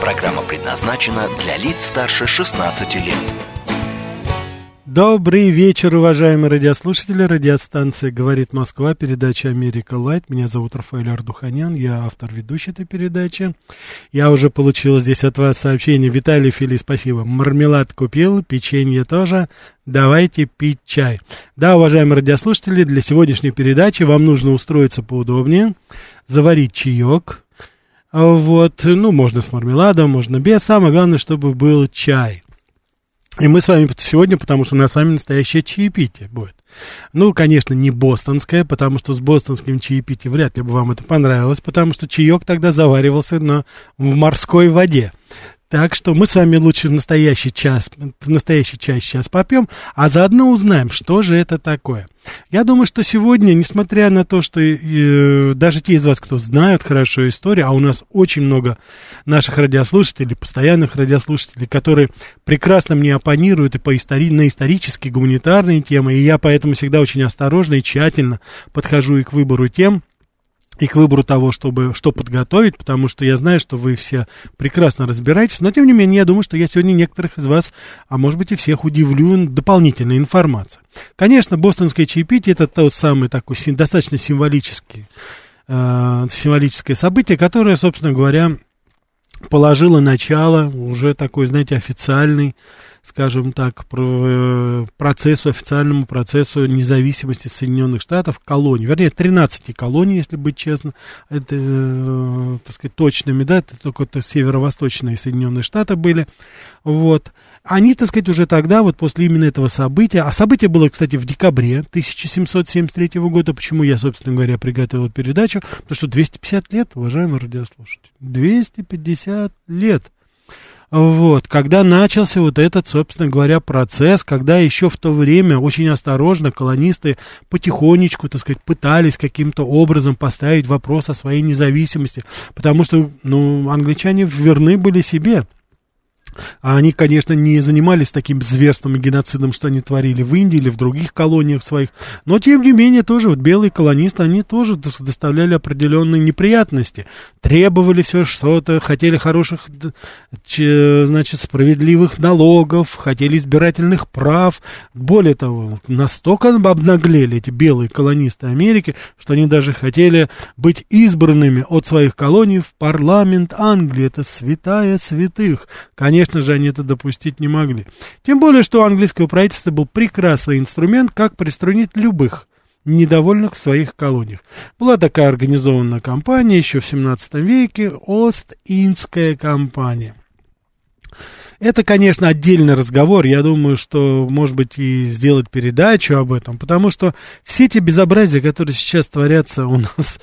Программа предназначена для лиц старше 16 лет. Добрый вечер, уважаемые радиослушатели. Радиостанция «Говорит Москва», передача «Америка Лайт». Меня зовут Рафаэль Ардуханян, я автор ведущей этой передачи. Я уже получил здесь от вас сообщение. Виталий Фили, спасибо. Мармелад купил, печенье тоже. Давайте пить чай. Да, уважаемые радиослушатели, для сегодняшней передачи вам нужно устроиться поудобнее, заварить чаек. Вот, ну, можно с мармеладом, можно без. Самое главное, чтобы был чай. И мы с вами сегодня, потому что у нас с вами настоящее чаепитие будет. Ну, конечно, не бостонское, потому что с бостонским чаепитием вряд ли бы вам это понравилось, потому что чаек тогда заваривался на, в морской воде. Так что мы с вами лучше настоящий час, настоящий чай сейчас попьем, а заодно узнаем, что же это такое. Я думаю, что сегодня, несмотря на то, что э, даже те из вас, кто знают хорошо историю, а у нас очень много наших радиослушателей, постоянных радиослушателей, которые прекрасно мне оппонируют и по истори- на исторические, гуманитарные темы, и я поэтому всегда очень осторожно и тщательно подхожу и к выбору тем, и к выбору того, чтобы что подготовить, потому что я знаю, что вы все прекрасно разбираетесь, но тем не менее я думаю, что я сегодня некоторых из вас, а может быть и всех удивлю дополнительной информацией. Конечно, бостонское чаепитие это тот самый такой достаточно символический, э, символическое событие, которое, собственно говоря, положило начало уже такой, знаете, официальный скажем так, э, процессу, официальному процессу независимости Соединенных Штатов, колоний, вернее, 13 колоний, если быть честно, это, э, так сказать, точными, да, это только это северо-восточные Соединенные Штаты были, вот, они, так сказать, уже тогда, вот после именно этого события, а событие было, кстати, в декабре 1773 года, почему я, собственно говоря, приготовил передачу, потому что 250 лет, уважаемые радиослушатели, 250 лет вот, когда начался вот этот, собственно говоря, процесс, когда еще в то время очень осторожно колонисты потихонечку, так сказать, пытались каким-то образом поставить вопрос о своей независимости, потому что, ну, англичане верны были себе. А они, конечно, не занимались таким зверством и геноцидом, что они творили в Индии или в других колониях своих. Но, тем не менее, тоже вот белые колонисты, они тоже доставляли определенные неприятности. Требовали все что-то, хотели хороших, значит, справедливых налогов, хотели избирательных прав. Более того, настолько обнаглели эти белые колонисты Америки, что они даже хотели быть избранными от своих колоний в парламент Англии. Это святая святых. Конечно, Конечно же, они это допустить не могли. Тем более, что у английского правительства был прекрасный инструмент, как приструнить любых недовольных в своих колониях. Была такая организованная компания еще в 17 веке, Ост-Индская компания. Это, конечно, отдельный разговор. Я думаю, что, может быть, и сделать передачу об этом, потому что все те безобразия, которые сейчас творятся у нас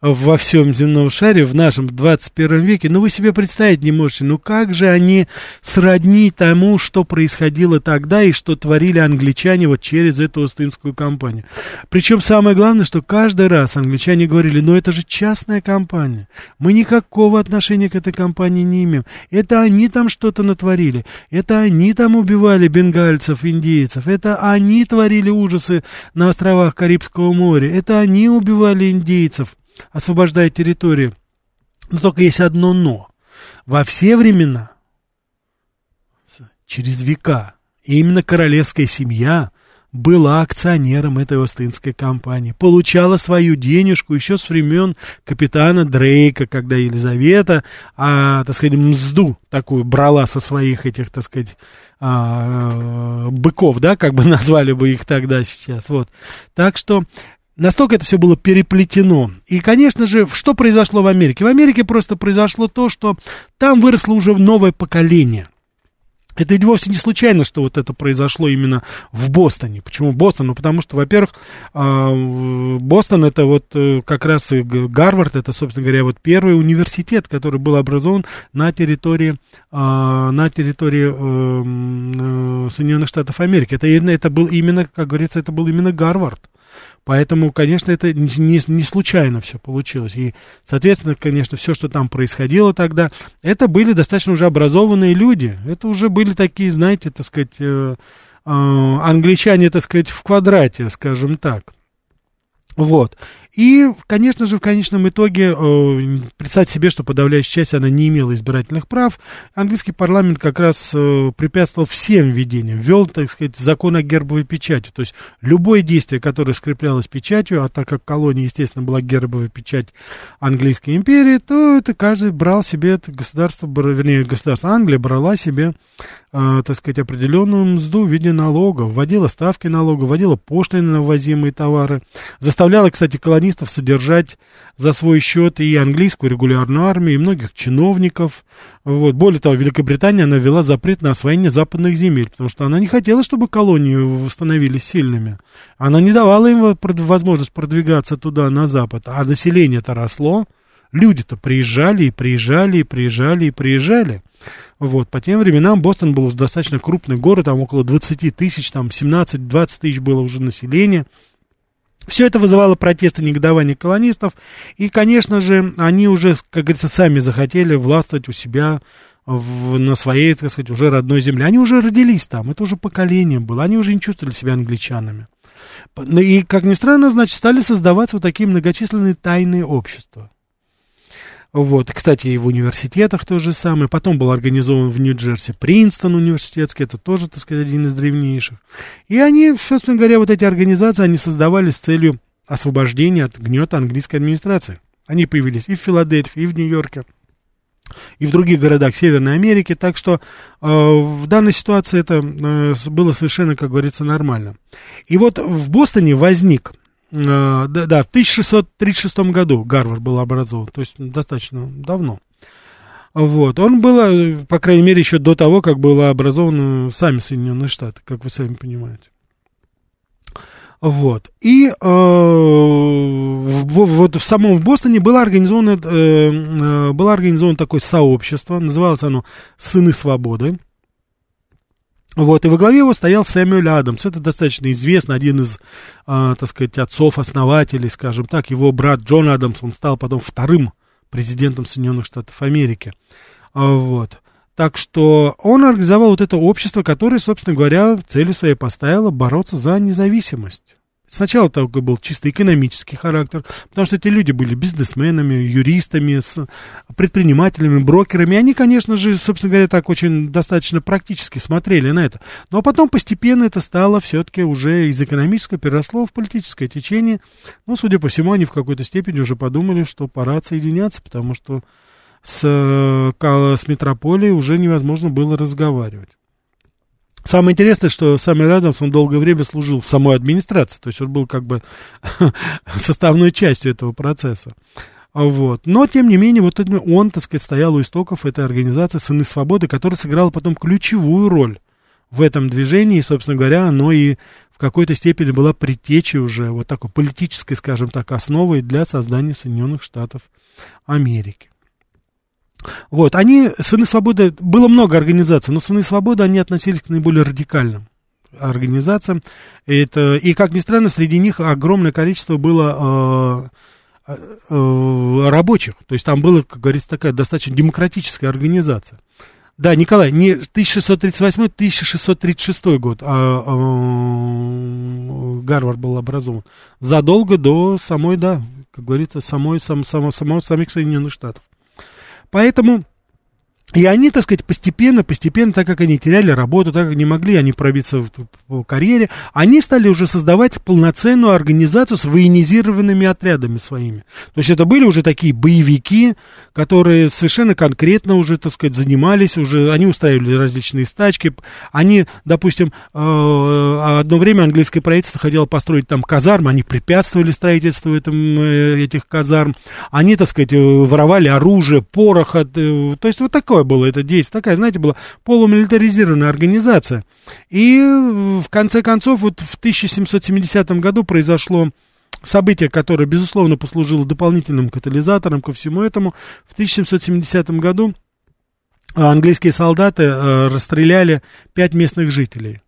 во всем земном шаре в нашем 21 веке, ну вы себе представить не можете, ну как же они сродни тому, что происходило тогда и что творили англичане вот через эту Остинскую компанию. Причем самое главное, что каждый раз англичане говорили, ну это же частная компания, мы никакого отношения к этой компании не имеем, это они там что-то натворили, это они там убивали бенгальцев, индейцев, это они творили ужасы на островах Карибского моря, это они убивали индейцев освобождая территории. Но только есть одно но. Во все времена, через века, именно королевская семья была акционером этой Остинской компании, получала свою денежку еще с времен капитана Дрейка, когда Елизавета, а, так сказать, мзду такую брала со своих этих, так сказать, а, быков, да, как бы назвали бы их тогда сейчас, вот. Так что Настолько это все было переплетено. И, конечно же, что произошло в Америке? В Америке просто произошло то, что там выросло уже новое поколение. это ведь вовсе не случайно, что вот это произошло именно в Бостоне. Почему Бостон? Ну, потому что, во-первых, а, Бостон это вот э, как раз и Гарвард, это, собственно говоря, вот первый университет, который был образован на территории, а, на территории эм, э, Соединенных Штатов Америки. Это, это был именно, как говорится, это был именно Гарвард. Поэтому, конечно, это не, не случайно все получилось. И, соответственно, конечно, все, что там происходило тогда, это были достаточно уже образованные люди. Это уже были такие, знаете, так сказать, э, э, англичане, так сказать, в квадрате, скажем так. Вот. И, конечно же, в конечном итоге, э, представьте себе, что подавляющая часть, она не имела избирательных прав. Английский парламент как раз э, препятствовал всем введениям, ввел, так сказать, закон о гербовой печати. То есть, любое действие, которое скреплялось печатью, а так как колония, естественно, была гербовая печать английской империи, то это каждый брал себе, это государство, вернее, государство Англия брала себе э, так сказать, определенную мзду в виде налога, вводила ставки налога, вводила пошлины на ввозимые товары, заставляла, кстати, колонистов содержать за свой счет и английскую регулярную армию, и многих чиновников. Вот. Более того, Великобритания, она ввела запрет на освоение западных земель, потому что она не хотела, чтобы колонии становились сильными. Она не давала им возможность продвигаться туда, на запад, а население-то росло, люди-то приезжали и приезжали и приезжали и приезжали. Вот, по тем временам Бостон был уже достаточно крупный город, там около 20 тысяч, там 17-20 тысяч было уже населения. Все это вызывало протесты, негодование колонистов, и, конечно же, они уже, как говорится, сами захотели властвовать у себя в, на своей, так сказать, уже родной земле. Они уже родились там, это уже поколение было, они уже не чувствовали себя англичанами. И, как ни странно, значит, стали создаваться вот такие многочисленные тайные общества. Вот, кстати, и в университетах то же самое. Потом был организован в Нью-Джерси Принстон университетский, это тоже, так сказать, один из древнейших. И они, собственно говоря, вот эти организации, они создавали с целью освобождения от гнета английской администрации. Они появились и в Филадельфии, и в Нью-Йорке, и в других городах Северной Америки. Так что э, в данной ситуации это э, было совершенно, как говорится, нормально. И вот в Бостоне возник да, да, в 1636 году Гарвард был образован, то есть достаточно давно. Вот, он был, э, по крайней мере, еще до того, как было образовано сами Соединенные Штаты, как вы сами понимаете. Вот. И э, в, вот в самом в Бостоне было организовано, э, э, было организовано такое сообщество, называлось оно «Сыны свободы». Вот, и во главе его стоял Сэмюэль Адамс. Это достаточно известно, один из, э, так сказать, отцов-основателей, скажем так. Его брат Джон Адамс, он стал потом вторым президентом Соединенных Штатов Америки. А, вот. Так что он организовал вот это общество, которое, собственно говоря, целью своей поставило бороться за независимость. Сначала такой был чисто экономический характер, потому что эти люди были бизнесменами, юристами, предпринимателями, брокерами. Они, конечно же, собственно говоря, так очень достаточно практически смотрели на это. Но потом постепенно это стало все-таки уже из экономического переросло в политическое течение. Ну, судя по всему, они в какой-то степени уже подумали, что пора отсоединяться, потому что с, с метрополией уже невозможно было разговаривать. Самое интересное, что Саммер Адамс, он долгое время служил в самой администрации, то есть он был как бы составной частью этого процесса. Вот. Но, тем не менее, вот он, так сказать, стоял у истоков этой организации «Сыны свободы», которая сыграла потом ключевую роль в этом движении, и, собственно говоря, оно и в какой-то степени была предтечей уже вот такой политической, скажем так, основой для создания Соединенных Штатов Америки. Вот, они, Сыны Свободы, было много организаций, но Сыны Свободы, они относились к наиболее радикальным организациям. Это, и, как ни странно, среди них огромное количество было э, э, рабочих. То есть там была, как говорится, такая достаточно демократическая организация. Да, Николай, не 1638-1636 год а, а, Гарвард был образован. Задолго до самой, да, как говорится, самой, сам, само, само, самих Соединенных Штатов. Поэтому и они, так сказать, постепенно, постепенно, так как они теряли работу, так как не могли они пробиться в, в карьере, они стали уже создавать полноценную организацию с военизированными отрядами своими. То есть это были уже такие боевики, которые совершенно конкретно уже, так сказать, занимались, уже они устраивали различные стачки. Они, допустим, э, одно время английское правительство хотело построить там казармы, они препятствовали строительству этом, э, этих казарм. Они, так сказать, воровали оружие, порох. То есть вот такое такое было это действие, такая, знаете, была полумилитаризированная организация. И в конце концов, вот в 1770 году произошло событие, которое, безусловно, послужило дополнительным катализатором ко всему этому. В 1770 году английские солдаты э, расстреляли пять местных жителей.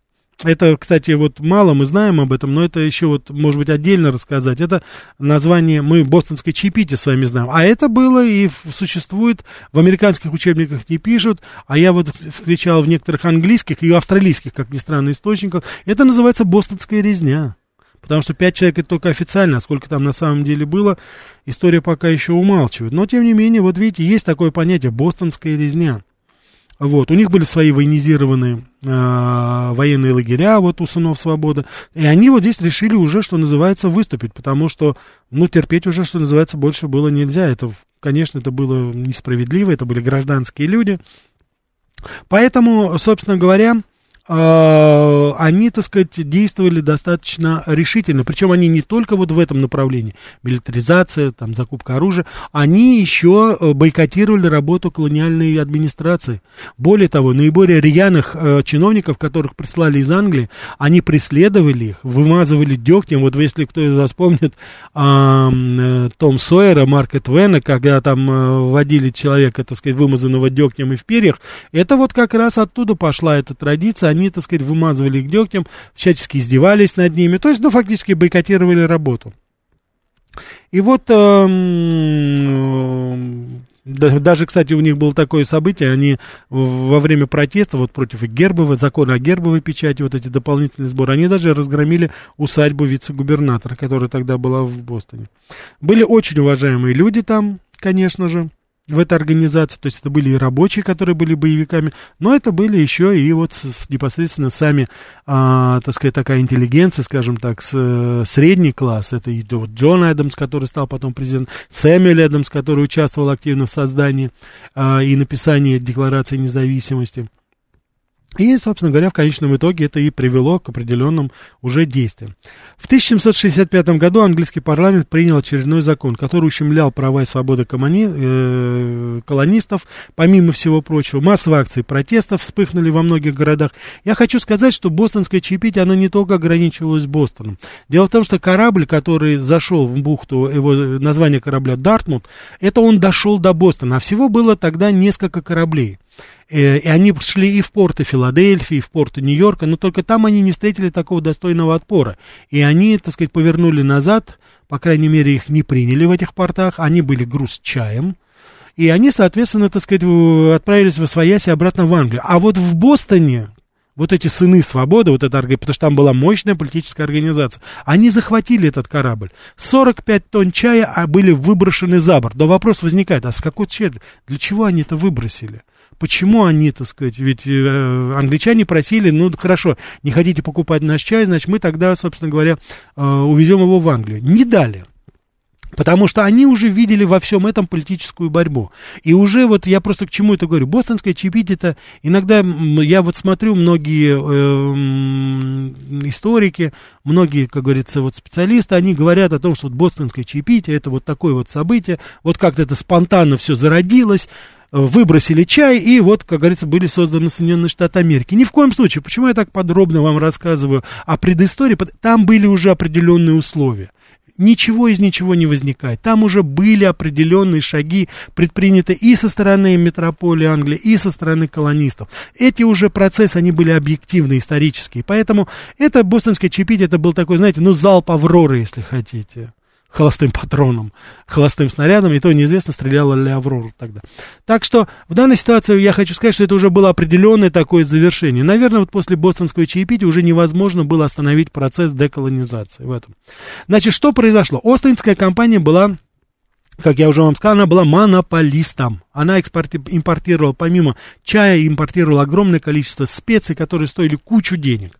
Это, кстати, вот мало мы знаем об этом, но это еще вот, может быть, отдельно рассказать. Это название, мы бостонской чаепити с вами знаем. А это было и существует, в американских учебниках не пишут, а я вот встречал в некоторых английских и австралийских, как ни странно, источниках. Это называется бостонская резня. Потому что пять человек это только официально, а сколько там на самом деле было, история пока еще умалчивает. Но, тем не менее, вот видите, есть такое понятие бостонская резня. Вот, у них были свои военизированные э, военные лагеря, вот у сынов свободы. И они вот здесь решили уже, что называется, выступить, потому что, ну, терпеть уже, что называется, больше было нельзя. Это, конечно, это было несправедливо, это были гражданские люди. Поэтому, собственно говоря, они, так сказать, действовали достаточно решительно. Причем они не только вот в этом направлении, милитаризация, там, закупка оружия, они еще э, бойкотировали работу колониальной администрации. Более того, наиболее рьяных э, чиновников, которых прислали из Англии, они преследовали их, вымазывали дегтем. Вот если кто из вас помнит э, Том Сойера, Марка Твена, когда там э, вводили человека, так сказать, вымазанного дегтем и в перьях, это вот как раз оттуда пошла эта традиция они, так сказать, вымазывали их дегтем, всячески издевались над ними, то есть, ну, фактически бойкотировали работу. И вот э, даже, кстати, у них было такое событие, они во время протеста вот против Гербовой, закона о гербовой печати, вот эти дополнительные сборы, они даже разгромили усадьбу вице-губернатора, которая тогда была в Бостоне. Были очень уважаемые люди там, конечно же в этой организации, то есть это были и рабочие, которые были боевиками, но это были еще и вот с, с, непосредственно сами, а, так сказать, такая интеллигенция, скажем так, с, средний класс, это и вот Джон Эдамс, который стал потом президентом, Сэмюэл Эдамс, который участвовал активно в создании а, и написании Декларации независимости. И, собственно говоря, в конечном итоге это и привело к определенным уже действиям. В 1765 году английский парламент принял очередной закон, который ущемлял права и свободы коммуни... э... колонистов. Помимо всего прочего, массовые акции протестов вспыхнули во многих городах. Я хочу сказать, что бостонское чаепитие, оно не только ограничивалось Бостоном. Дело в том, что корабль, который зашел в бухту, его название корабля Дартмут, это он дошел до Бостона. А всего было тогда несколько кораблей. Э, и они шли и в порты Филадельфии, и в порты Нью-Йорка, но только там они не встретили такого достойного отпора. И они, так сказать, повернули назад, по крайней мере, их не приняли в этих портах, они были груз чаем, и они, соответственно, так сказать, отправились в Освояси обратно в Англию. А вот в Бостоне, вот эти сыны свободы, вот эта, потому что там была мощная политическая организация, они захватили этот корабль. 45 тонн чая а были выброшены за борт. Но вопрос возникает, а с какой целью? Для чего они это выбросили? Почему они, так сказать, ведь э, англичане просили, ну, хорошо, не хотите покупать наш чай, значит, мы тогда, собственно говоря, э, увезем его в Англию. Не дали. Потому что они уже видели во всем этом политическую борьбу. И уже вот я просто к чему это говорю. Бостонская чаепитие это иногда, я вот смотрю, многие э, историки, многие, как говорится, вот специалисты, они говорят о том, что вот бостонское чаепитие это вот такое вот событие, вот как-то это спонтанно все зародилось, выбросили чай, и вот, как говорится, были созданы Соединенные Штаты Америки. Ни в коем случае. Почему я так подробно вам рассказываю о предыстории? Там были уже определенные условия. Ничего из ничего не возникает. Там уже были определенные шаги предприняты и со стороны метрополии Англии, и со стороны колонистов. Эти уже процессы, они были объективны, исторические. Поэтому это бостонское чаепитие, это был такой, знаете, ну, залп Авроры, если хотите холостым патроном, холостым снарядом, и то неизвестно, стреляла ли Аврора тогда. Так что в данной ситуации я хочу сказать, что это уже было определенное такое завершение. Наверное, вот после бостонского чаепития уже невозможно было остановить процесс деколонизации в этом. Значит, что произошло? Остинская компания была как я уже вам сказал, она была монополистом. Она экспорти- импортировала, помимо чая, импортировала огромное количество специй, которые стоили кучу денег.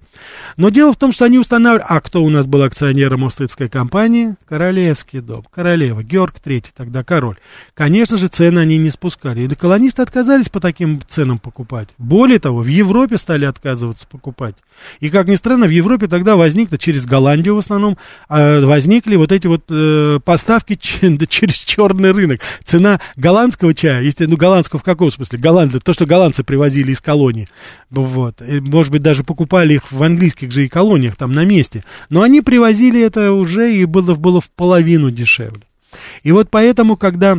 Но дело в том, что они устанавливали... А кто у нас был акционером Остинской компании? Королевский дом. Королева. Георг III, тогда король. Конечно же, цены они не спускали. И колонисты отказались по таким ценам покупать. Более того, в Европе стали отказываться покупать. И, как ни странно, в Европе тогда возникло, через Голландию в основном, а, возникли вот эти вот э, поставки через черный рынок. Цена голландского чая Если, ну, голландского в каком смысле? Голланды, то, что голландцы привозили из колонии. Вот. И, может быть, даже покупали их в английских же и колониях, там, на месте. Но они привозили это уже, и было, было в половину дешевле. И вот поэтому, когда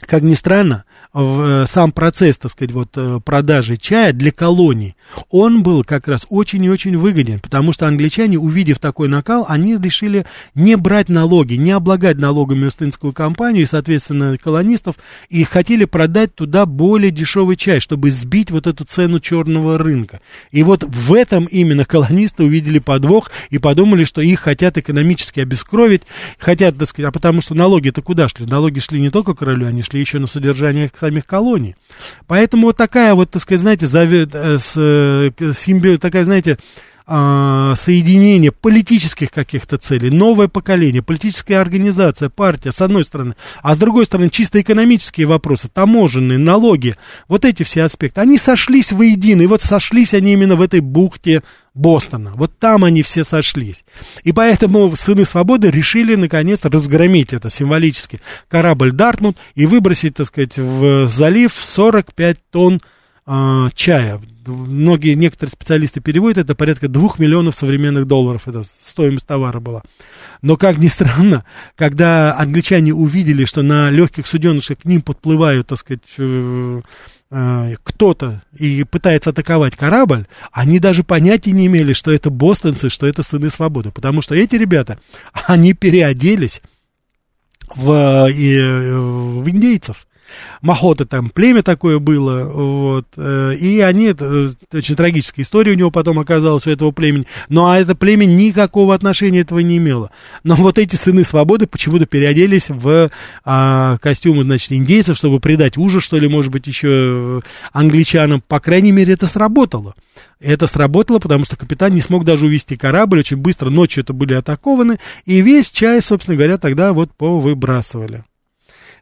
как ни странно, в э, сам процесс, так сказать, вот э, продажи чая для колоний, он был как раз очень и очень выгоден, потому что англичане, увидев такой накал, они решили не брать налоги, не облагать налогами Остинскую компанию и, соответственно, колонистов, и хотели продать туда более дешевый чай, чтобы сбить вот эту цену черного рынка. И вот в этом именно колонисты увидели подвох и подумали, что их хотят экономически обескровить, хотят, так сказать, а потому что налоги-то куда шли? Налоги шли не только королю, они шли еще на содержание самих колоний. Поэтому вот такая вот, так сказать, знаете, зави... Э, с, э, симби... такая, знаете, а, соединение политических каких-то целей, новое поколение, политическая организация, партия, с одной стороны, а с другой стороны, чисто экономические вопросы, таможенные, налоги, вот эти все аспекты, они сошлись воедино, и вот сошлись они именно в этой бухте Бостона. Вот там они все сошлись. И поэтому сыны свободы решили, наконец, разгромить это символически корабль Дартмут и выбросить, так сказать, в залив 45 тонн э, чая. Многие, некоторые специалисты переводят, это порядка 2 миллионов современных долларов, это стоимость товара была. Но, как ни странно, когда англичане увидели, что на легких суденышках к ним подплывают, так сказать, э, э, кто-то и пытается атаковать корабль, они даже понятия не имели, что это бостонцы, что это сыны свободы. Потому что эти ребята, они переоделись в, и, э, в индейцев. Махота там племя такое было, вот, э, и они, это очень трагическая история у него потом оказалась у этого племени, но а это племя никакого отношения этого не имело. Но вот эти сыны свободы почему-то переоделись в а, костюмы, значит, индейцев, чтобы придать ужас, что ли, может быть, еще англичанам. По крайней мере, это сработало. Это сработало, потому что капитан не смог даже увести корабль, очень быстро ночью это были атакованы, и весь чай, собственно говоря, тогда вот повыбрасывали.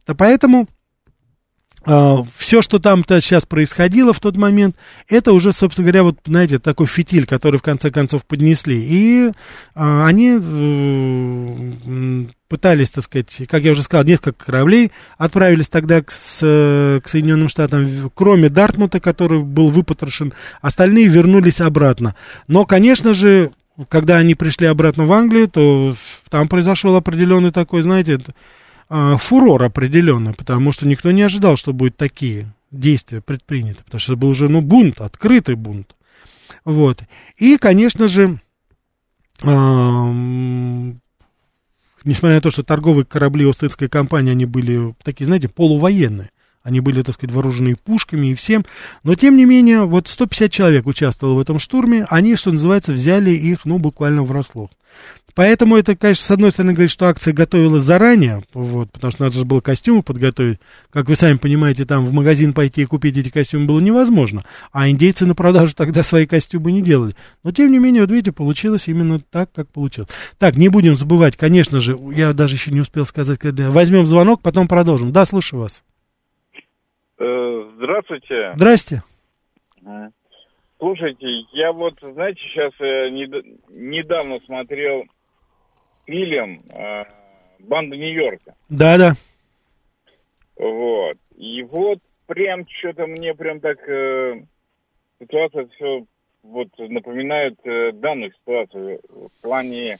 Да поэтому все, что там-то сейчас происходило в тот момент, это уже, собственно говоря, вот, знаете, такой фитиль, который в конце концов поднесли. И uh, они uh, пытались, так сказать, как я уже сказал, несколько кораблей отправились тогда к, с, к Соединенным Штатам, кроме Дартмута, который был выпотрошен, остальные вернулись обратно. Но, конечно же, когда они пришли обратно в Англию, то там произошел определенный такой, знаете, а, фурор определенный, потому что никто не ожидал, что будут такие действия предприняты, потому что это был уже, ну, бунт, открытый бунт. Вот. И, конечно же, несмотря на то, что торговые корабли Остинской компании, они были такие, знаете, полувоенные, они были, так сказать, вооружены пушками и всем. Но, тем не менее, вот 150 человек участвовало в этом штурме. Они, что называется, взяли их, ну, буквально врасплох. Поэтому это, конечно, с одной стороны, говорит, что акция готовилась заранее, вот, потому что надо же было костюмы подготовить. Как вы сами понимаете, там в магазин пойти и купить эти костюмы было невозможно. А индейцы на продажу тогда свои костюмы не делали. Но, тем не менее, вот видите, получилось именно так, как получилось. Так, не будем забывать, конечно же, я даже еще не успел сказать, когда возьмем звонок, потом продолжим. Да, слушаю вас. Э, здравствуйте. Здрасте. Слушайте, я вот, знаете, сейчас э, недавно смотрел фильм э, «Банда Нью-Йорка». Да-да. Вот. И вот прям что-то мне прям так э, ситуация все вот напоминает э, данную ситуацию в плане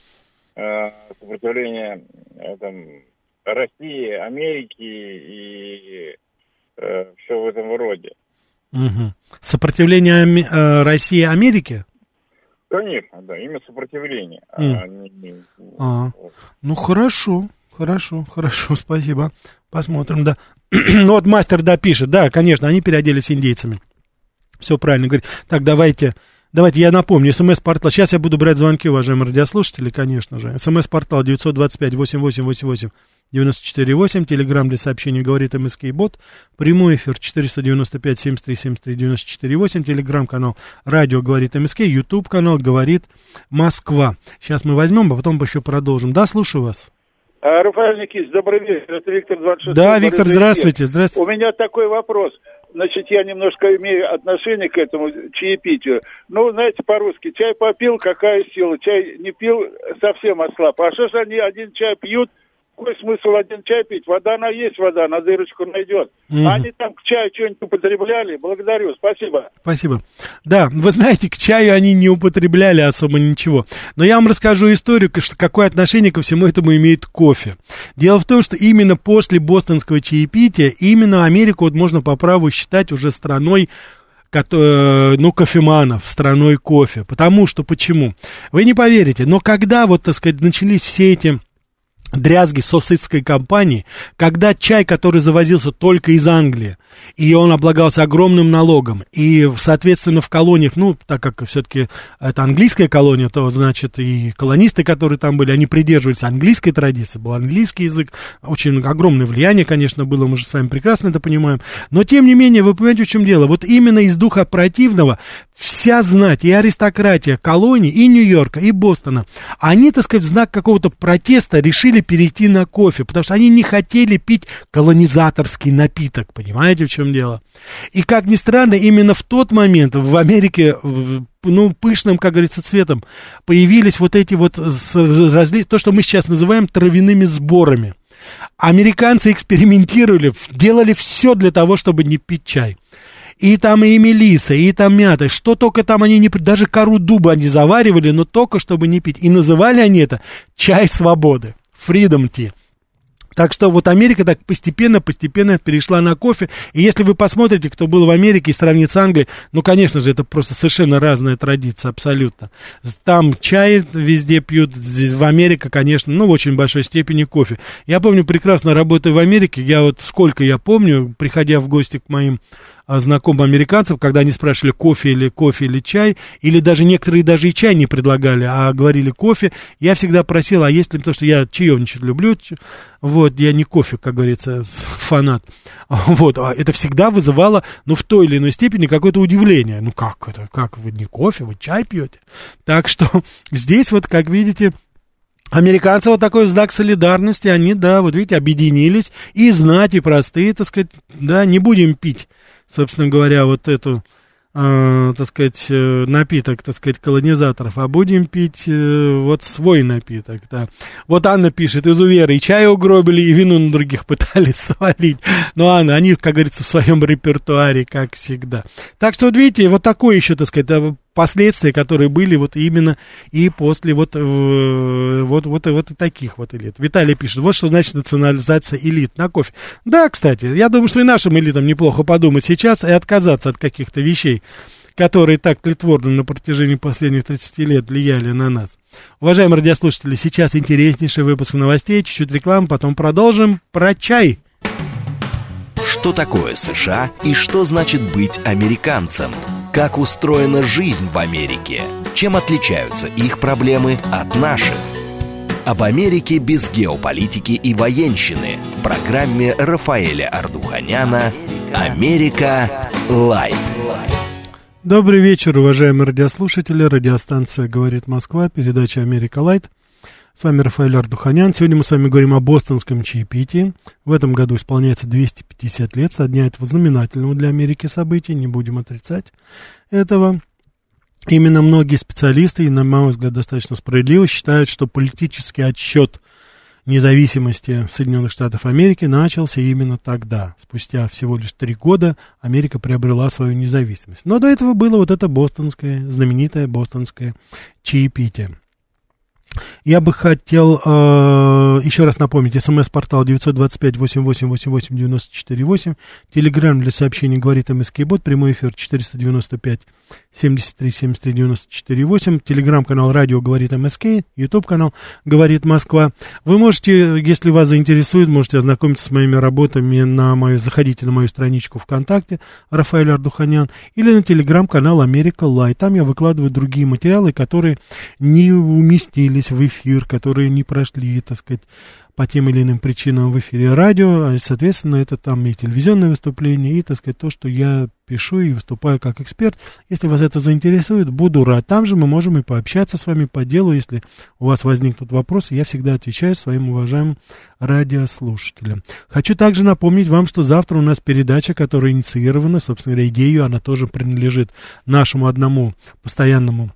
э, сопротивления э, там, России, Америки и э, все в этом роде. Угу. Сопротивление э, России Америке? Конечно, да, именно сопротивление. Mm. А не, а. Ну хорошо, хорошо, хорошо, спасибо. Посмотрим, да. ну вот мастер да пишет, да, конечно, они переоделись индейцами. Все правильно говорит. Так, давайте Давайте я напомню, смс-портал. Сейчас я буду брать звонки, уважаемые радиослушатели, конечно же. СМС-портал 925-88-88-94-8. Телеграмм для сообщений говорит МСК Бот. Прямой эфир 495-73-73-94-8. Телеграмм-канал Радио говорит МСК. Ютуб канал говорит Москва. Сейчас мы возьмем, а потом еще продолжим. Да, слушаю вас. А, Рафаэль Никитич, добрый вечер. Это Виктор 26. Да, Виктор, здравствуйте. здравствуйте. У меня такой вопрос значит, я немножко имею отношение к этому чаепитию. Ну, знаете, по-русски, чай попил, какая сила, чай не пил, совсем ослаб. А что же они один чай пьют, какой смысл один чай пить? Вода, она есть вода, на дырочку найдет. А они там к чаю что-нибудь употребляли. Благодарю, спасибо. Спасибо. Да, вы знаете, к чаю они не употребляли особо ничего. Но я вам расскажу историю, что какое отношение ко всему этому имеет кофе. Дело в том, что именно после бостонского чаепития, именно Америку вот можно по праву считать уже страной э, ну, кофеманов, страной кофе. Потому что, почему? Вы не поверите, но когда, вот, так сказать, начались все эти дрязги сосыцкой компании, когда чай, который завозился только из Англии, и он облагался огромным налогом, и, соответственно, в колониях, ну, так как все-таки это английская колония, то, значит, и колонисты, которые там были, они придерживались английской традиции, был английский язык, очень огромное влияние, конечно, было, мы же с вами прекрасно это понимаем, но, тем не менее, вы понимаете, в чем дело, вот именно из духа противного вся знать, и аристократия колоний, и Нью-Йорка, и Бостона, они, так сказать, в знак какого-то протеста решили перейти на кофе, потому что они не хотели пить колонизаторский напиток, понимаете, в чем дело? И, как ни странно, именно в тот момент в Америке, ну, пышным, как говорится, цветом появились вот эти вот разли... то, что мы сейчас называем травяными сборами. Американцы экспериментировали, делали все для того, чтобы не пить чай. И там и мелиса, и там мята, что только там они не... Даже кору дуба они заваривали, но только чтобы не пить. И называли они это чай свободы, freedom tea. Так что вот Америка так постепенно-постепенно перешла на кофе. И если вы посмотрите, кто был в Америке и сравнит с Англией, ну, конечно же, это просто совершенно разная традиция, абсолютно. Там чай везде пьют, здесь в Америке, конечно, ну, в очень большой степени кофе. Я помню, прекрасно работая в Америке, я вот сколько я помню, приходя в гости к моим а, знакомым американцам, когда они спрашивали кофе или кофе или чай, или даже некоторые даже и чай не предлагали, а говорили кофе, я всегда просил, а если, потому что я чаевничать люблю, вот, я не кофе, как говорится, фанат, вот, а это всегда вызывало, ну, в той или иной степени какое-то удивление, ну, как это, как вы не кофе, вы чай пьете, так что здесь вот, как видите, Американцы вот такой знак солидарности, они, да, вот видите, объединились, и знать, и простые, так сказать, да, не будем пить, собственно говоря, вот эту, э, так сказать, э, напиток, так сказать, колонизаторов, а будем пить э, вот свой напиток, да. Вот Анна пишет, изуверы и чай угробили, и вину на других пытались свалить. Но, Анна, они, как говорится, в своем репертуаре, как всегда. Так что, вот видите, вот такое еще, так сказать, э, последствия, которые были вот именно и после вот, э, вот, вот, вот и таких вот элит. Виталий пишет, вот что значит национализация элит на кофе. Да, кстати, я думаю, что и нашим элитам неплохо подумать сейчас и отказаться от каких-то вещей, которые так тлетворно на протяжении последних 30 лет влияли на нас. Уважаемые радиослушатели, сейчас интереснейший выпуск новостей, чуть-чуть рекламы, потом продолжим про чай. Что такое США и что значит быть американцем? Как устроена жизнь в Америке? Чем отличаются их проблемы от наших? Об Америке без геополитики и военщины в программе Рафаэля Ардуханяна «Америка. Лайт». Добрый вечер, уважаемые радиослушатели. Радиостанция «Говорит Москва», передача «Америка Лайт». С вами Рафаэль Ардуханян. Сегодня мы с вами говорим о бостонском чаепитии. В этом году исполняется 250 лет со дня этого знаменательного для Америки события. Не будем отрицать этого. Именно многие специалисты, и, на мой взгляд, достаточно справедливо, считают, что политический отсчет независимости Соединенных Штатов Америки начался именно тогда. Спустя всего лишь три года Америка приобрела свою независимость. Но до этого было вот это бостонское, знаменитое бостонское чаепитие. Я бы хотел э, еще раз напомнить, смс-портал 925-88-88-94-8, телеграмм для сообщений говорит МСК Бот, прямой эфир 495 73 73 94 8, телеграм-канал радио говорит МСК, ютуб канал говорит Москва. Вы можете, если вас заинтересует, можете ознакомиться с моими работами на мою, заходите на мою страничку ВКонтакте Рафаэль Ардуханян или на телеграм-канал Америка Лай. Там я выкладываю другие материалы, которые не уместились в эфир, которые не прошли, так сказать, по тем или иным причинам в эфире радио, а, соответственно, это там и телевизионное выступление, и, так сказать, то, что я пишу и выступаю как эксперт. Если вас это заинтересует, буду рад. Там же мы можем и пообщаться с вами по делу, если у вас возникнут вопросы, я всегда отвечаю своим уважаемым радиослушателям. Хочу также напомнить вам, что завтра у нас передача, которая инициирована, собственно говоря, идею, она тоже принадлежит нашему одному постоянному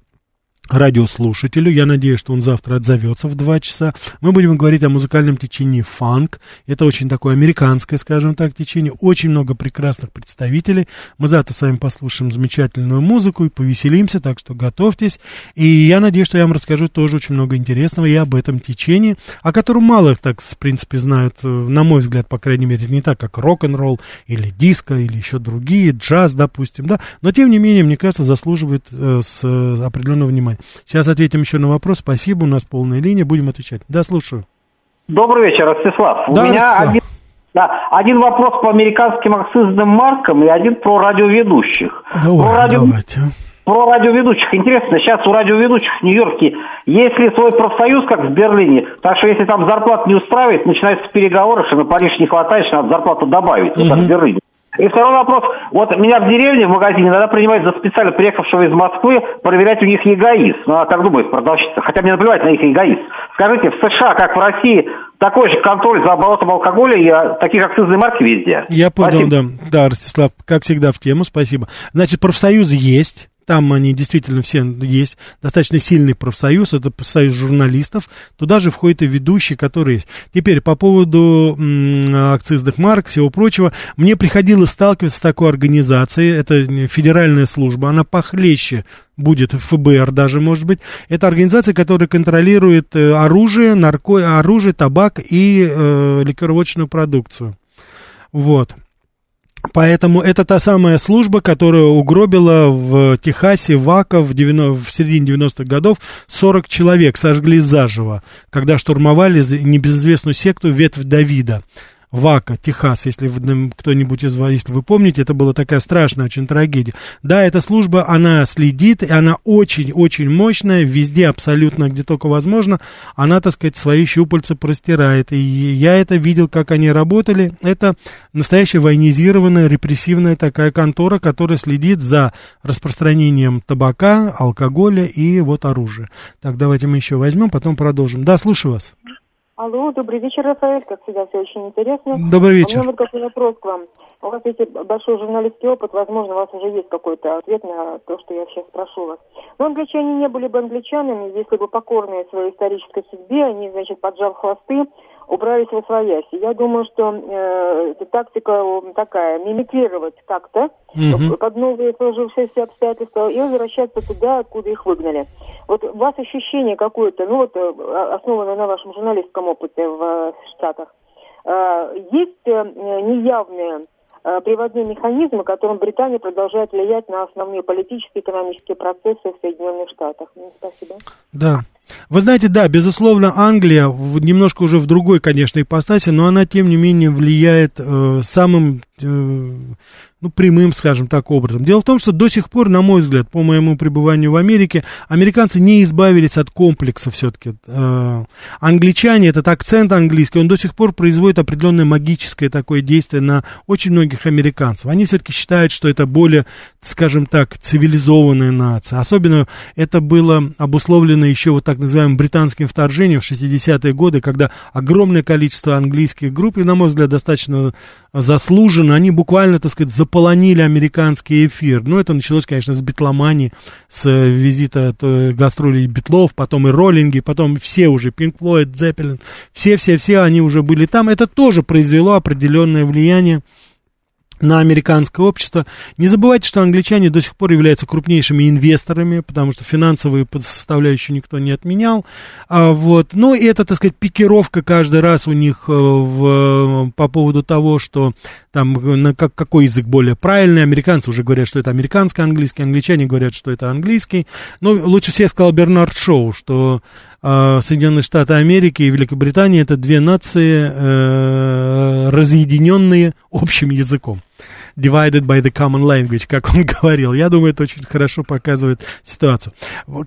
радиослушателю. Я надеюсь, что он завтра отзовется в 2 часа. Мы будем говорить о музыкальном течении фанк. Это очень такое американское, скажем так, течение. Очень много прекрасных представителей. Мы завтра с вами послушаем замечательную музыку и повеселимся, так что готовьтесь. И я надеюсь, что я вам расскажу тоже очень много интересного и об этом течении, о котором мало так, в принципе, знают, э, на мой взгляд, по крайней мере, не так, как рок-н-ролл или диско, или еще другие, джаз, допустим, да. Но, тем не менее, мне кажется, заслуживает э, с э, определенного внимания. Сейчас ответим еще на вопрос. Спасибо, у нас полная линия, будем отвечать. Да, слушаю. Добрый вечер, Ростислав. Да, у меня Ростислав. один, да, один вопрос по американским акцизным маркам и один про радиоведущих. Давай, про, радио- давайте. про радиоведущих. Интересно, сейчас у радиоведущих в Нью-Йорке есть ли свой профсоюз, как в Берлине? Так что если там зарплата не устраивает, начинаются переговоры, что на Париж не хватает, что надо зарплату добавить, вот как в Берлине. И второй вопрос. Вот меня в деревне, в магазине, иногда принимают за специально приехавшего из Москвы проверять у них эгоизм. Ну, а как думает продавщица? Хотя мне наплевать на их эгоизм. Скажите, в США, как в России, такой же контроль за оборотом алкоголя и а, такие акцизные марки везде? Я понял, Спасибо. да. Да, Ростислав, как всегда, в тему, спасибо. Значит, профсоюзы есть. Там они действительно все есть. Достаточно сильный профсоюз. Это союз журналистов. Туда же входят и ведущие, которые есть. Теперь, по поводу акцизных марок, всего прочего. Мне приходилось сталкиваться с такой организацией. Это федеральная служба. Она похлеще будет ФБР даже, может быть. Это организация, которая контролирует э, оружие, нарко... оружие, табак и э, ликероводочную продукцию. Вот. Поэтому это та самая служба, которая угробила в Техасе ВАКа в, 90, в середине 90-х годов 40 человек, сожгли заживо, когда штурмовали небезызвестную секту Ветвь Давида. Вака, Техас, если кто-нибудь из вас, если вы помните, это была такая страшная очень трагедия. Да, эта служба, она следит, и она очень-очень мощная, везде абсолютно, где только возможно, она, так сказать, свои щупальца простирает. И я это видел, как они работали. Это настоящая военизированная, репрессивная такая контора, которая следит за распространением табака, алкоголя и вот оружия. Так, давайте мы еще возьмем, потом продолжим. Да, слушаю вас. Алло, добрый вечер, Рафаэль. Как всегда, все очень интересно. Добрый У вечер. меня вот такой вопрос к вам. У вас есть большой журналистский опыт, возможно, у вас уже есть какой-то ответ на то, что я сейчас спрошу вас. Но англичане не были бы англичанами, если бы покорные своей исторической судьбе, они, значит, поджав хвосты, убрались во свояси. Я думаю, что э, тактика такая, мимикрировать как-то Мгм. под новые сложившиеся обстоятельства и возвращаться туда, откуда их выгнали. Вот у вас ощущение какое-то, ну вот э, основанное на вашем журналистском опыте в э, Штатах, э, есть неявные приводные механизмы, которым Британия продолжает влиять на основные политические и экономические процессы в Соединенных Штатах. Ну, спасибо. Да. Вы знаете, да, безусловно, Англия немножко уже в другой, конечно, ипостаси, но она, тем не менее, влияет э, самым, э, ну, прямым, скажем так, образом. Дело в том, что до сих пор, на мой взгляд, по моему пребыванию в Америке, американцы не избавились от комплекса все-таки. Э, англичане, этот акцент английский, он до сих пор производит определенное магическое такое действие на очень многих американцев. Они все-таки считают, что это более, скажем так, цивилизованная нация. Особенно это было обусловлено еще вот так называемым британским вторжением в 60-е годы, когда огромное количество английских групп, и, на мой взгляд, достаточно заслуженно, они буквально, так сказать, заполонили американский эфир. Ну, это началось, конечно, с битломании, с э, визита э, гастролей Битлов, потом и роллинги, потом все уже, Пинк Флойд, Зеппелин, все-все-все они уже были там. Это тоже произвело определенное влияние на американское общество. Не забывайте, что англичане до сих пор являются крупнейшими инвесторами, потому что финансовые составляющие никто не отменял. А, вот. Ну, и это, так сказать, пикировка каждый раз у них э, в, по поводу того, что там на как, какой язык более правильный. Американцы уже говорят, что это американский английский, англичане говорят, что это английский. Ну, лучше всех сказал Бернард Шоу, что э, Соединенные Штаты Америки и Великобритания это две нации, э, разъединенные общим языком. Divided by the common language, как он говорил. Я думаю, это очень хорошо показывает ситуацию.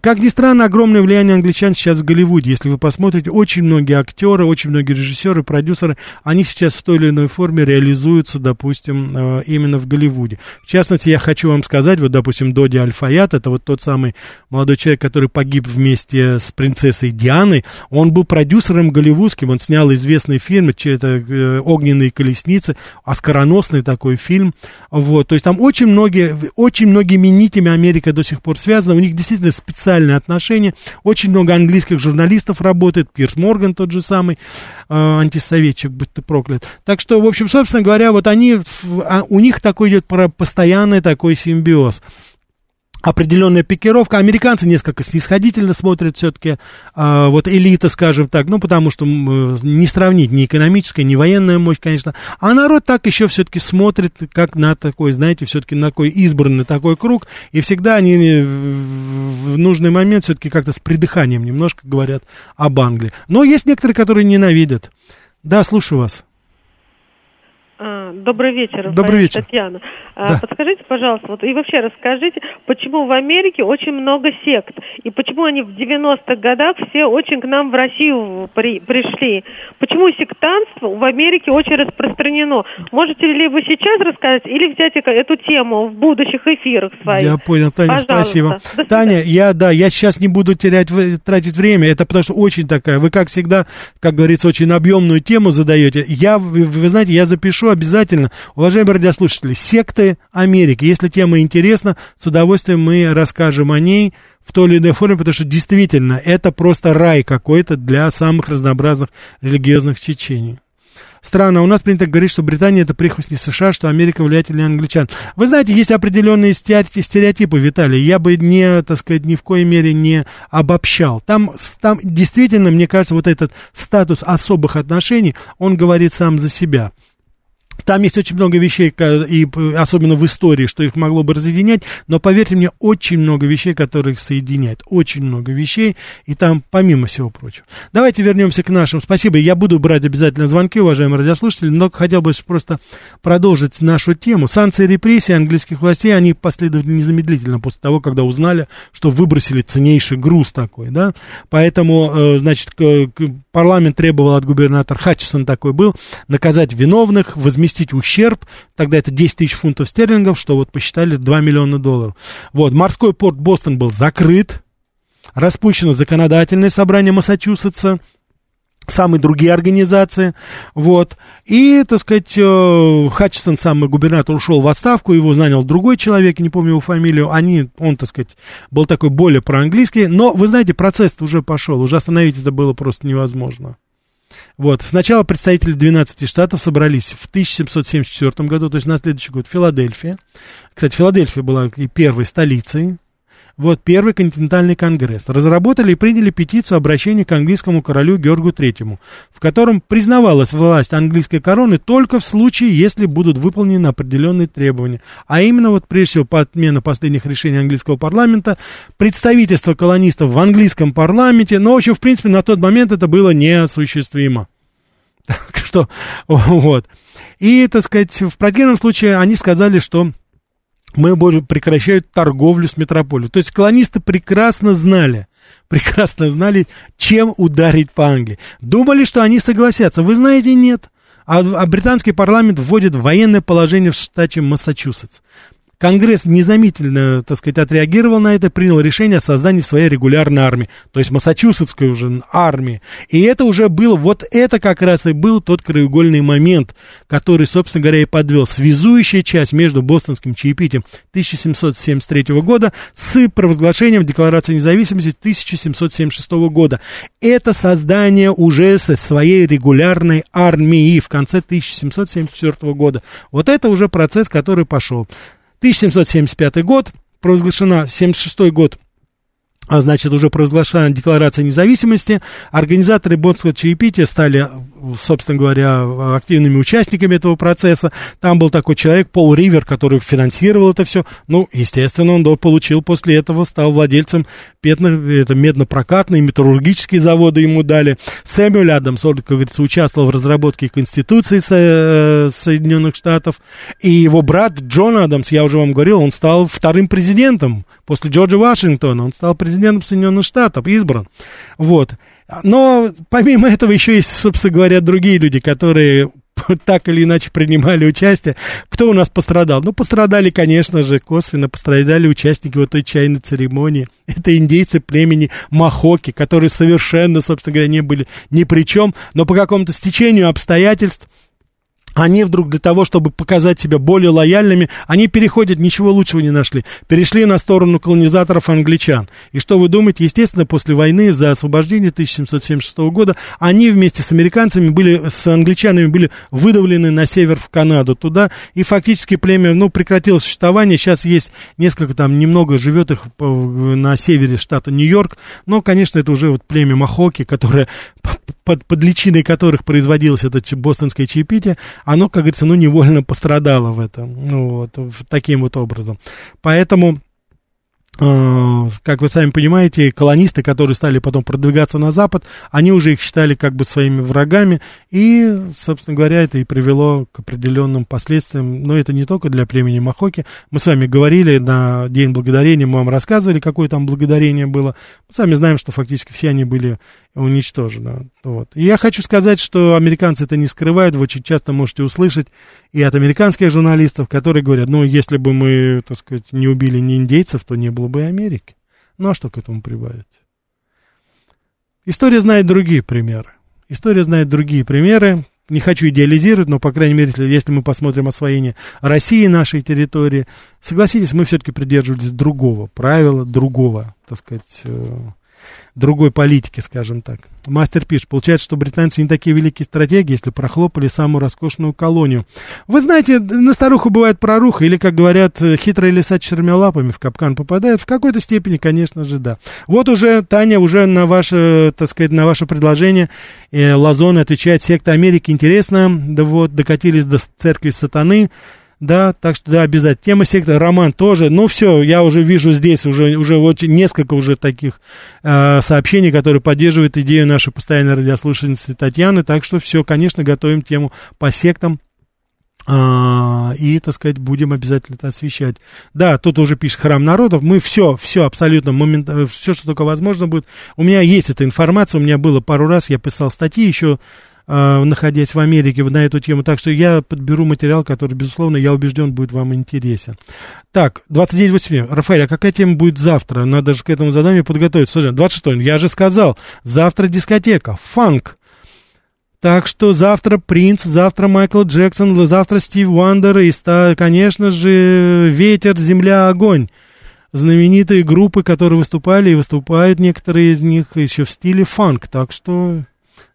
Как ни странно, огромное влияние англичан сейчас в Голливуде. Если вы посмотрите, очень многие актеры, очень многие режиссеры, продюсеры, они сейчас в той или иной форме реализуются, допустим, э, именно в Голливуде. В частности, я хочу вам сказать, вот, допустим, Доди Альфаят, это вот тот самый молодой человек, который погиб вместе с принцессой Дианой. Он был продюсером голливудским, он снял известный фильм, это э, «Огненные колесницы», оскароносный такой фильм, Вот, то есть там очень многие, очень многими нитями Америка до сих пор связана, у них действительно специальные отношения, очень много английских журналистов работает, Пирс Морган тот же самый, э, антисоветчик, будь ты проклят. Так что, в общем, собственно говоря, вот они, а, у них такой идет постоянный такой симбиоз определенная пикировка. Американцы несколько снисходительно смотрят все-таки, э, вот элита, скажем так, ну, потому что э, не сравнить ни экономическая, ни военная мощь, конечно. А народ так еще все-таки смотрит, как на такой, знаете, все-таки на такой избранный такой круг, и всегда они э, в нужный момент все-таки как-то с придыханием немножко говорят об Англии. Но есть некоторые, которые ненавидят. Да, слушаю вас. А, добрый вечер, Добрый вечер. Татьяна. А, Да. Подскажите, пожалуйста, вот и вообще расскажите, почему в Америке очень много сект, и почему они в 90-х годах все очень к нам в Россию при- пришли? Почему сектантство в Америке очень распространено? Можете ли вы сейчас рассказать или взять эту тему в будущих эфирах своих? Я понял, Таня, Пожалуйста. спасибо. Таня, я, да, я сейчас не буду терять, тратить время, это потому что очень такая, вы, как всегда, как говорится, очень объемную тему задаете. Я, вы, вы знаете, я запишу обязательно, уважаемые радиослушатели, секты Америки. Если тема интересна, с удовольствием мы расскажем о ней в той или иной форме, потому что действительно это просто рай какой-то для самых разнообразных религиозных течений. Странно, у нас принято говорить, что Британия это прихвостни США, что Америка влиятельнее англичан. Вы знаете, есть определенные стереотипы, Виталий. Я бы не, так сказать, ни в коей мере не обобщал. Там, там действительно, мне кажется, вот этот статус особых отношений, он говорит сам за себя. Там есть очень много вещей, и особенно в истории, что их могло бы разъединять, но поверьте мне, очень много вещей, которые их соединяют. Очень много вещей, и там помимо всего прочего. Давайте вернемся к нашим. Спасибо, я буду брать обязательно звонки, уважаемые радиослушатели, но хотел бы просто продолжить нашу тему. Санкции и репрессии английских властей, они последовали незамедлительно после того, когда узнали, что выбросили ценнейший груз такой, да. Поэтому, э, значит, парламент требовал от губернатора Хатчисон такой был, наказать виновных, возместить ущерб, тогда это 10 тысяч фунтов стерлингов, что вот посчитали 2 миллиона долларов. Вот, морской порт Бостон был закрыт, распущено законодательное собрание Массачусетса, самые другие организации, вот, и, так сказать, э, Хатчисон, самый губернатор, ушел в отставку, его занял другой человек, не помню его фамилию, они, он, так сказать, был такой более проанглийский, но, вы знаете, процесс уже пошел, уже остановить это было просто невозможно. Вот. Сначала представители 12 штатов собрались в 1774 году, то есть на следующий год, Филадельфия. Кстати, Филадельфия была и первой столицей. Вот первый континентальный конгресс. Разработали и приняли петицию обращения к английскому королю Георгу III, в котором признавалась власть английской короны только в случае, если будут выполнены определенные требования. А именно, вот прежде всего, по отмена последних решений английского парламента, представительство колонистов в английском парламенте, но, в общем, в принципе, на тот момент это было неосуществимо. Так что, вот. И, так сказать, в противном случае они сказали, что мы будем прекращать торговлю с метрополией. То есть колонисты прекрасно знали, прекрасно знали, чем ударить по Англии. Думали, что они согласятся. Вы знаете, нет. А, а британский парламент вводит военное положение в штате Массачусетс. Конгресс незаметно, так сказать, отреагировал на это, принял решение о создании своей регулярной армии, то есть массачусетской уже армии. И это уже было, вот это как раз и был тот краеугольный момент, который, собственно говоря, и подвел связующая часть между бостонским чаепитием 1773 года с провозглашением Декларации независимости 1776 года. Это создание уже своей регулярной армии в конце 1774 года. Вот это уже процесс, который пошел. 1775 год, провозглашена 76 год, значит, уже провозглашена Декларация независимости. Организаторы Бонского чаепития стали, собственно говоря, активными участниками этого процесса. Там был такой человек, Пол Ривер, который финансировал это все. Ну, естественно, он получил после этого, стал владельцем медно-прокатные, металлургические заводы ему дали. Сэмюэл Адамс, он, как говорится, участвовал в разработке Конституции э, Соединенных Штатов. И его брат Джон Адамс, я уже вам говорил, он стал вторым президентом после Джорджа Вашингтона. Он стал президентом Соединенных Штатов, избран. Вот. Но помимо этого еще есть, собственно говоря, другие люди, которые так или иначе принимали участие. Кто у нас пострадал? Ну, пострадали, конечно же, косвенно пострадали участники вот той чайной церемонии. Это индейцы племени Махоки, которые совершенно, собственно говоря, не были ни при чем, но по какому-то стечению обстоятельств они вдруг для того, чтобы показать себя более лояльными, они переходят, ничего лучшего не нашли, перешли на сторону колонизаторов англичан. И что вы думаете? Естественно, после войны за освобождение 1776 года они вместе с американцами были, с англичанами были выдавлены на север в Канаду туда, и фактически племя, ну, прекратило существование. Сейчас есть несколько там, немного живет их на севере штата Нью-Йорк, но, конечно, это уже вот племя Махоки, которое под, под личиной которых производилось это бостонское чаепитие, оно, как говорится, ну, невольно пострадало в этом, ну, вот, таким вот образом. Поэтому как вы сами понимаете, колонисты, которые стали потом продвигаться на запад, они уже их считали как бы своими врагами, и, собственно говоря, это и привело к определенным последствиям. Но это не только для племени Махоки. Мы с вами говорили на День Благодарения, мы вам рассказывали, какое там благодарение было. Мы сами знаем, что фактически все они были уничтожены. Вот. И я хочу сказать, что американцы это не скрывают, вы очень часто можете услышать и от американских журналистов, которые говорят, ну, если бы мы, так сказать, не убили ни индейцев, то не было бы и Америки. Ну, а что к этому прибавить? История знает другие примеры. История знает другие примеры. Не хочу идеализировать, но, по крайней мере, если мы посмотрим освоение России, нашей территории, согласитесь, мы все-таки придерживались другого правила, другого, так сказать, э, другой политики, скажем так. Мастер пишет, получается, что британцы не такие великие стратеги, если прохлопали самую роскошную колонию. Вы знаете, на старуху бывает проруха, или, как говорят, хитрые лиса четырьмя лапами в капкан попадает. В какой-то степени, конечно же, да. Вот уже, Таня, уже на ваше, так сказать, на ваше предложение э, Лазон отвечает, секта Америки интересно, да вот, докатились до церкви сатаны, да, так что, да, обязательно. Тема сектора, роман тоже. Ну, все, я уже вижу здесь уже, уже вот несколько уже таких э, сообщений, которые поддерживают идею нашей постоянной радиослушательницы Татьяны. Так что все, конечно, готовим тему по сектам. А, и, так сказать, будем обязательно это освещать. Да, тут уже пишет храм народов. Мы все, все абсолютно, моментально, все, что только возможно будет. У меня есть эта информация, у меня было пару раз, я писал статьи еще э, находясь в Америке на эту тему. Так что я подберу материал, который, безусловно, я убежден, будет вам интересен. Так, 29.87. Рафаэль, а какая тема будет завтра? Надо же к этому заданию подготовиться. 26. Я же сказал, завтра дискотека, фанк. Так что завтра Принц, завтра Майкл Джексон, завтра Стив Уандер и, конечно же, Ветер, Земля, Огонь знаменитые группы, которые выступали и выступают некоторые из них еще в стиле фанк. Так что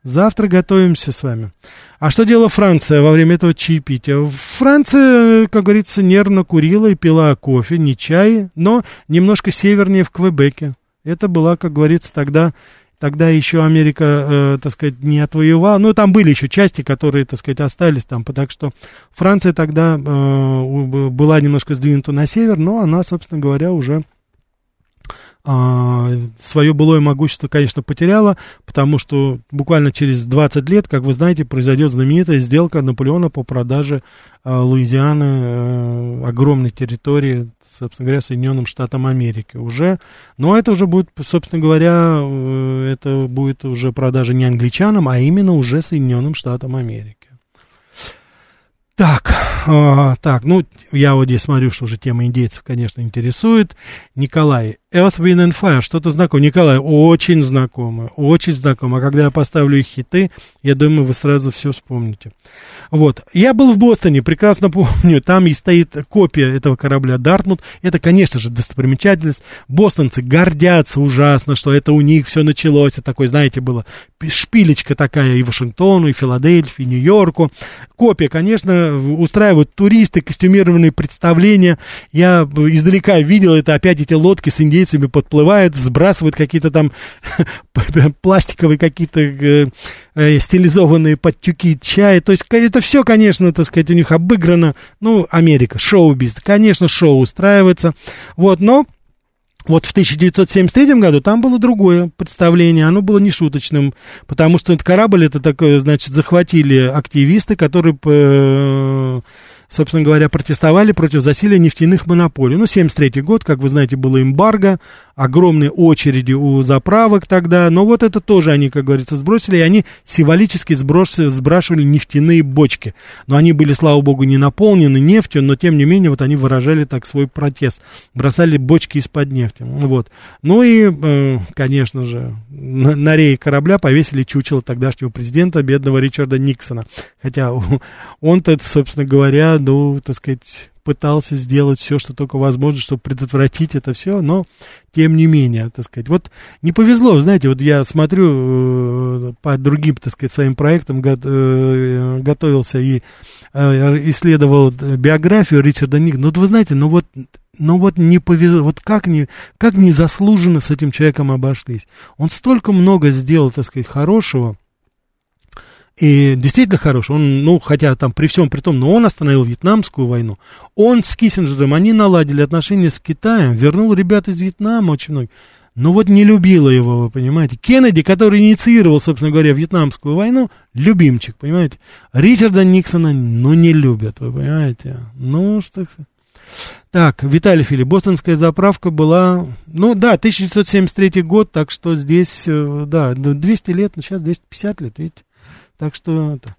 Завтра готовимся с вами. А что делала Франция во время этого чаепития? Франция, как говорится, нервно курила и пила кофе, не чай, но немножко севернее в Квебеке. Это была, как говорится, тогда, тогда еще Америка, э, так сказать, не отвоевала. Ну, там были еще части, которые, так сказать, остались там. Так что Франция тогда э, была немножко сдвинута на север, но она, собственно говоря, уже а, свое былое могущество, конечно, потеряла, потому что буквально через 20 лет, как вы знаете, произойдет знаменитая сделка Наполеона по продаже а, Луизианы, а, огромной территории, собственно говоря, Соединенным Штатам Америки уже. Но это уже будет, собственно говоря, э, это будет уже продажа не англичанам, а именно уже Соединенным Штатам Америки. Так, э, так, ну, я вот здесь смотрю, что уже тема индейцев, конечно, интересует. Николай, Earth, Wind and Fire, что-то знакомое. Николай, очень знакомо, очень знакомо. А когда я поставлю их хиты, я думаю, вы сразу все вспомните. Вот. Я был в Бостоне, прекрасно помню, там и стоит копия этого корабля Дартмут. Это, конечно же, достопримечательность. Бостонцы гордятся ужасно, что это у них все началось. Это такой, знаете, было шпилечка такая и Вашингтону, и Филадельфии, и Нью-Йорку. Копия, конечно, устраивают туристы, костюмированные представления. Я издалека видел это, опять эти лодки с индейцами подплывают, сбрасывают какие-то там пластиковые какие-то э, э, стилизованные подтюки чая. То есть это все, конечно, так сказать, у них обыграно. Ну, Америка, шоу-бизнес. Конечно, шоу устраивается. Вот, но вот в 1973 году там было другое представление, оно было не шуточным, потому что этот корабль, это такое, значит, захватили активисты, которые э, собственно говоря, протестовали против засилия нефтяных монополий. Ну, 73 год, как вы знаете, было эмбарго, огромные очереди у заправок тогда, но вот это тоже они, как говорится, сбросили, и они символически сбросили, сбрасывали нефтяные бочки. Но они были, слава богу, не наполнены нефтью, но тем не менее вот они выражали так свой протест, бросали бочки из-под нефти. Вот. Ну и, э, конечно же, на, на корабля повесили чучело тогдашнего президента, бедного Ричарда Никсона. Хотя он-то, собственно говоря, ну, так сказать, пытался сделать все, что только возможно, чтобы предотвратить это все, но тем не менее, так сказать. Вот не повезло, знаете, вот я смотрю э, по другим, так сказать, своим проектам, го, э, готовился и э, исследовал биографию Ричарда Никсона. Ну, вот вы знаете, ну вот ну вот не повезло, вот как, не, как незаслуженно с этим человеком обошлись. Он столько много сделал, так сказать, хорошего, и действительно хороший. Он, ну, хотя там при всем при том, но он остановил Вьетнамскую войну. Он с Киссинджером, они наладили отношения с Китаем, вернул ребят из Вьетнама очень много. Но вот не любила его, вы понимаете. Кеннеди, который инициировал, собственно говоря, Вьетнамскую войну, любимчик, понимаете. Ричарда Никсона, ну, не любят, вы понимаете. Ну, что... Так, Виталий Филипп, бостонская заправка была, ну да, 1973 год, так что здесь, э, да, 200 лет, ну сейчас 250 лет, видите. Так что это.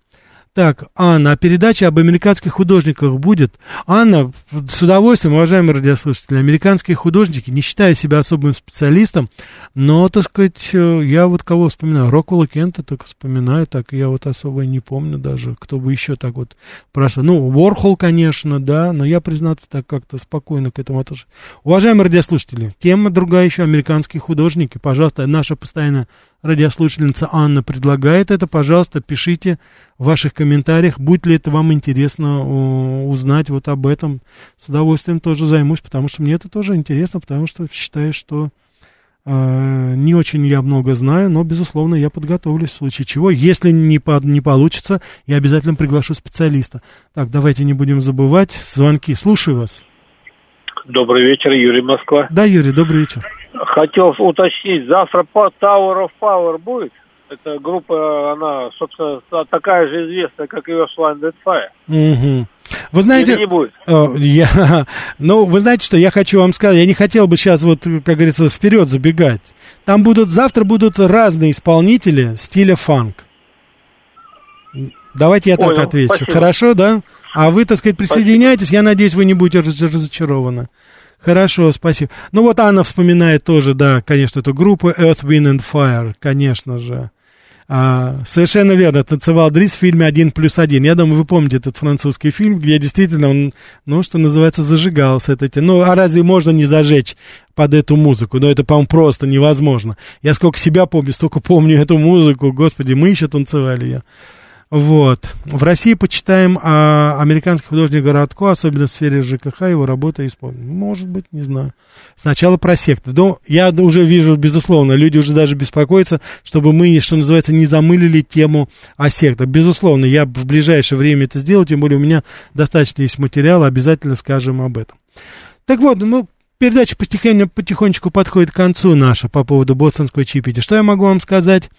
Так, Анна, а передача об американских художниках будет? Анна, с удовольствием, уважаемые радиослушатели, американские художники, не считаю себя особым специалистом, но, так сказать, э, я вот кого вспоминаю, Рокула Кента только вспоминаю, так я вот особо не помню даже, кто бы еще так вот прошел. Ну, Ворхол, конечно, да, но я, признаться, так как-то спокойно к этому отношусь. Уважаемые радиослушатели, тема другая еще, американские художники, пожалуйста, наша постоянная радиослушательница Анна предлагает это, пожалуйста, пишите в ваших комментариях, будет ли это вам интересно узнать вот об этом. С удовольствием тоже займусь, потому что мне это тоже интересно, потому что считаю, что э, не очень я много знаю, но, безусловно, я подготовлюсь в случае чего. Если не, по, не получится, я обязательно приглашу специалиста. Так, давайте не будем забывать. Звонки. Слушаю вас. Добрый вечер, Юрий Москва. Да, Юрий, добрый вечер. Хотел уточнить, завтра Tower of Power будет? Эта группа, она, собственно, такая же известная, как и Earth, Dead Fire. Угу. Вы знаете, Или не будет? Я, ну, вы знаете, что я хочу вам сказать, я не хотел бы сейчас вот, как говорится, вперед забегать. Там будут, завтра будут разные исполнители стиля фанк. Давайте я Понял, так отвечу. Спасибо. Хорошо, да? А вы, так сказать, присоединяйтесь, спасибо. я надеюсь, вы не будете разочарованы. Хорошо, спасибо. Ну вот Анна вспоминает тоже, да, конечно, эту группу Earth, Wind and Fire, конечно же. А, совершенно верно, танцевал Дрис в фильме «Один плюс один». Я думаю, вы помните этот французский фильм, где действительно он, ну, что называется, зажигался. Это, ну, а разве можно не зажечь под эту музыку? Ну, это, по-моему, просто невозможно. Я сколько себя помню, столько помню эту музыку. Господи, мы еще танцевали ее. Вот. В России почитаем а, американский художник Городко, особенно в сфере ЖКХ, его работа исполнена. Может быть, не знаю. Сначала про секты. Но я уже вижу, безусловно, люди уже даже беспокоятся, чтобы мы, что называется, не замылили тему о сектах. Безусловно, я в ближайшее время это сделаю, тем более у меня достаточно есть материала, обязательно скажем об этом. Так вот, ну, передача потихонечку, потихонечку подходит к концу наша по поводу бостонского чипити. Что я могу вам сказать?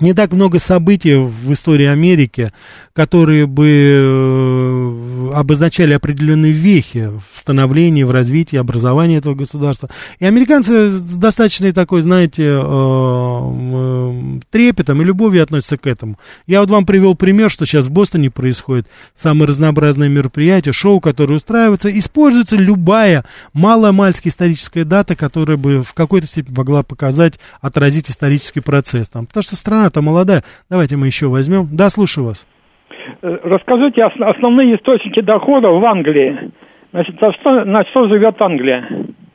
Не так много событий в истории Америки, которые бы э, обозначали определенные вехи в становлении, в развитии, образовании этого государства. И американцы с достаточной такой, знаете, э, э, трепетом и любовью относятся к этому. Я вот вам привел пример, что сейчас в Бостоне происходит. Самые разнообразные мероприятия, шоу, которые устраиваются. Используется любая маломальски историческая дата, которая бы в какой-то степени могла показать, отразить исторический процесс. Там, потому что страна страна-то молодая. Давайте мы еще возьмем. Да, слушаю вас. Э, расскажите основные источники дохода в Англии. Значит, на что, на что живет Англия?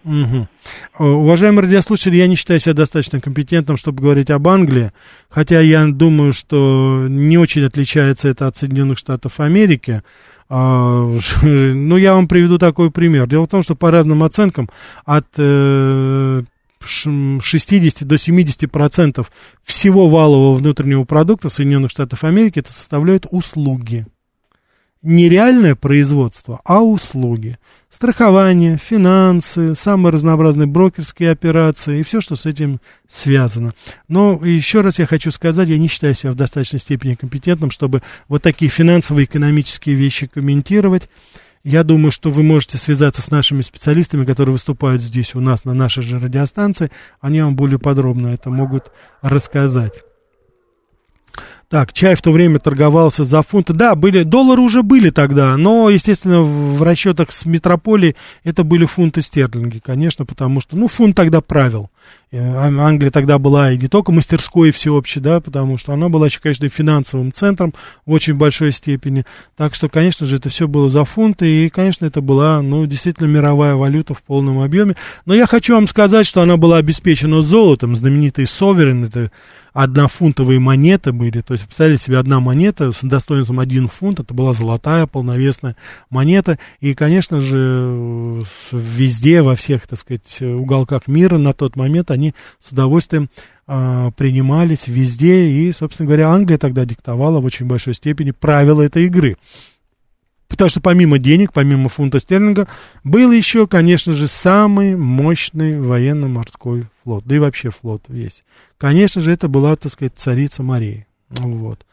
Угу. Уважаемые радиослушатели, я не считаю себя достаточно компетентным, чтобы говорить об Англии, хотя я думаю, что не очень отличается это от Соединенных Штатов Америки. А, ну, я вам приведу такой пример. Дело в том, что по разным оценкам от э, 60 до 70 процентов всего валового внутреннего продукта Соединенных Штатов Америки это составляют услуги. не реальное производство, а услуги. Страхование, финансы, самые разнообразные брокерские операции и все, что с этим связано. Но еще раз я хочу сказать, я не считаю себя в достаточной степени компетентным, чтобы вот такие финансовые экономические вещи комментировать. Я думаю, что вы можете связаться с нашими специалистами, которые выступают здесь у нас на нашей же радиостанции. Они вам более подробно это могут рассказать. Так, чай в то время торговался за фунты. Да, были, доллары уже были тогда, но, естественно, в расчетах с метрополией это были фунты стерлинги, конечно, потому что, ну, фунт тогда правил. Э, Англия тогда была и не только мастерской всеобщей, да, потому что она была еще, конечно, и финансовым центром в очень большой степени. Так что, конечно же, это все было за фунты, и, конечно, это была, ну, действительно мировая валюта в полном объеме. Но я хочу вам сказать, что она была обеспечена золотом, знаменитый Соверен, это однофунтовые монеты были, то есть, представляете себе, одна монета с достоинством один фунт, это была золотая полновесная монета, и, конечно же, везде, во всех, так сказать, уголках мира на тот момент они с удовольствием а, принимались везде, и, собственно говоря, Англия тогда диктовала в очень большой степени правила этой игры. Потому что помимо денег, помимо фунта стерлинга, был еще, конечно же, самый мощный военно-морской флот, да и вообще флот весь. Конечно же, это была, так сказать, царица морей. Вот.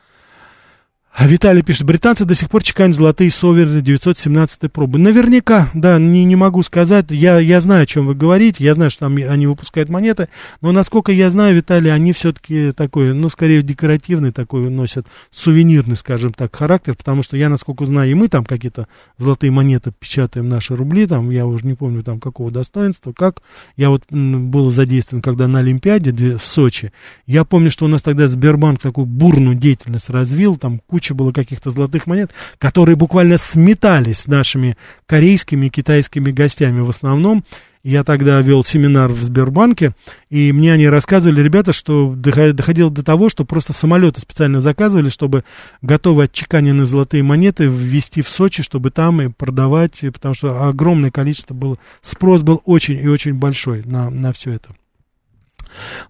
А Виталий пишет, британцы до сих пор чеканят золотые соверы 917 пробы. Наверняка, да, не, не могу сказать. Я, я знаю, о чем вы говорите, я знаю, что там они выпускают монеты, но насколько я знаю, Виталий, они все-таки такой, ну, скорее декоративный такой носят, сувенирный, скажем так, характер, потому что я, насколько знаю, и мы там какие-то золотые монеты печатаем, наши рубли, там, я уже не помню, там, какого достоинства, как. Я вот был задействован, когда на Олимпиаде в Сочи. Я помню, что у нас тогда Сбербанк такую бурную деятельность развил, там, куча куча было каких-то золотых монет, которые буквально сметались нашими корейскими и китайскими гостями в основном. Я тогда вел семинар в Сбербанке, и мне они рассказывали, ребята, что доходило до того, что просто самолеты специально заказывали, чтобы готовые отчеканенные золотые монеты ввести в Сочи, чтобы там и продавать, потому что огромное количество было, спрос был очень и очень большой на, на все это.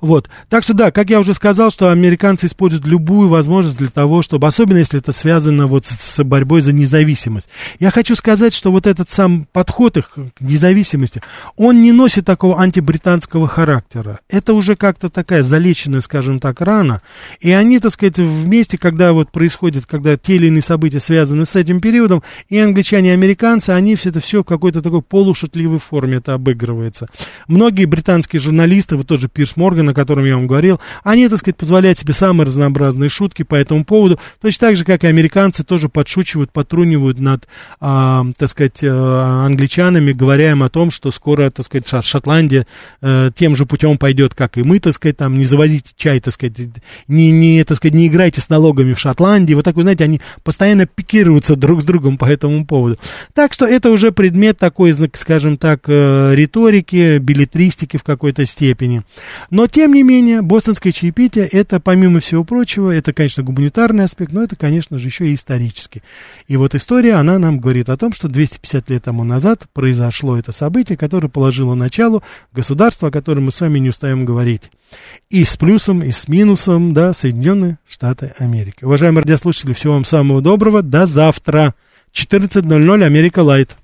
Вот. Так что да, как я уже сказал, что американцы используют любую возможность для того, чтобы, особенно если это связано вот с, с борьбой за независимость. Я хочу сказать, что вот этот сам подход их к независимости, он не носит такого антибританского характера. Это уже как-то такая залеченная, скажем так, рана. И они, так сказать, вместе, когда вот происходит, когда те или иные события связаны с этим периодом, и англичане, и американцы, они все это все в какой-то такой полушутливой форме это обыгрывается. Многие британские журналисты, вот тоже Пирс Морган, о котором я вам говорил, они, так сказать, позволяют себе самые разнообразные шутки по этому поводу, точно так же, как и американцы тоже подшучивают, потрунивают над, а, так сказать, а, англичанами, говоря им о том, что скоро, так сказать, Шотландия а, тем же путем пойдет, как и мы, так сказать, там, не завозите чай, так сказать, не, не, так сказать, не играйте с налогами в Шотландии, вот так, вы знаете, они постоянно пикируются друг с другом по этому поводу. Так что это уже предмет такой, скажем так, э, риторики, билетристики в какой-то степени. Но, тем не менее, бостонское чаепитие, это, помимо всего прочего, это, конечно, гуманитарный аспект, но это, конечно же, еще и исторический. И вот история, она нам говорит о том, что 250 лет тому назад произошло это событие, которое положило начало государства, о котором мы с вами не устаем говорить. И с плюсом, и с минусом, да, Соединенные Штаты Америки. Уважаемые радиослушатели, всего вам самого доброго, до завтра. 14.00 Америка Лайт.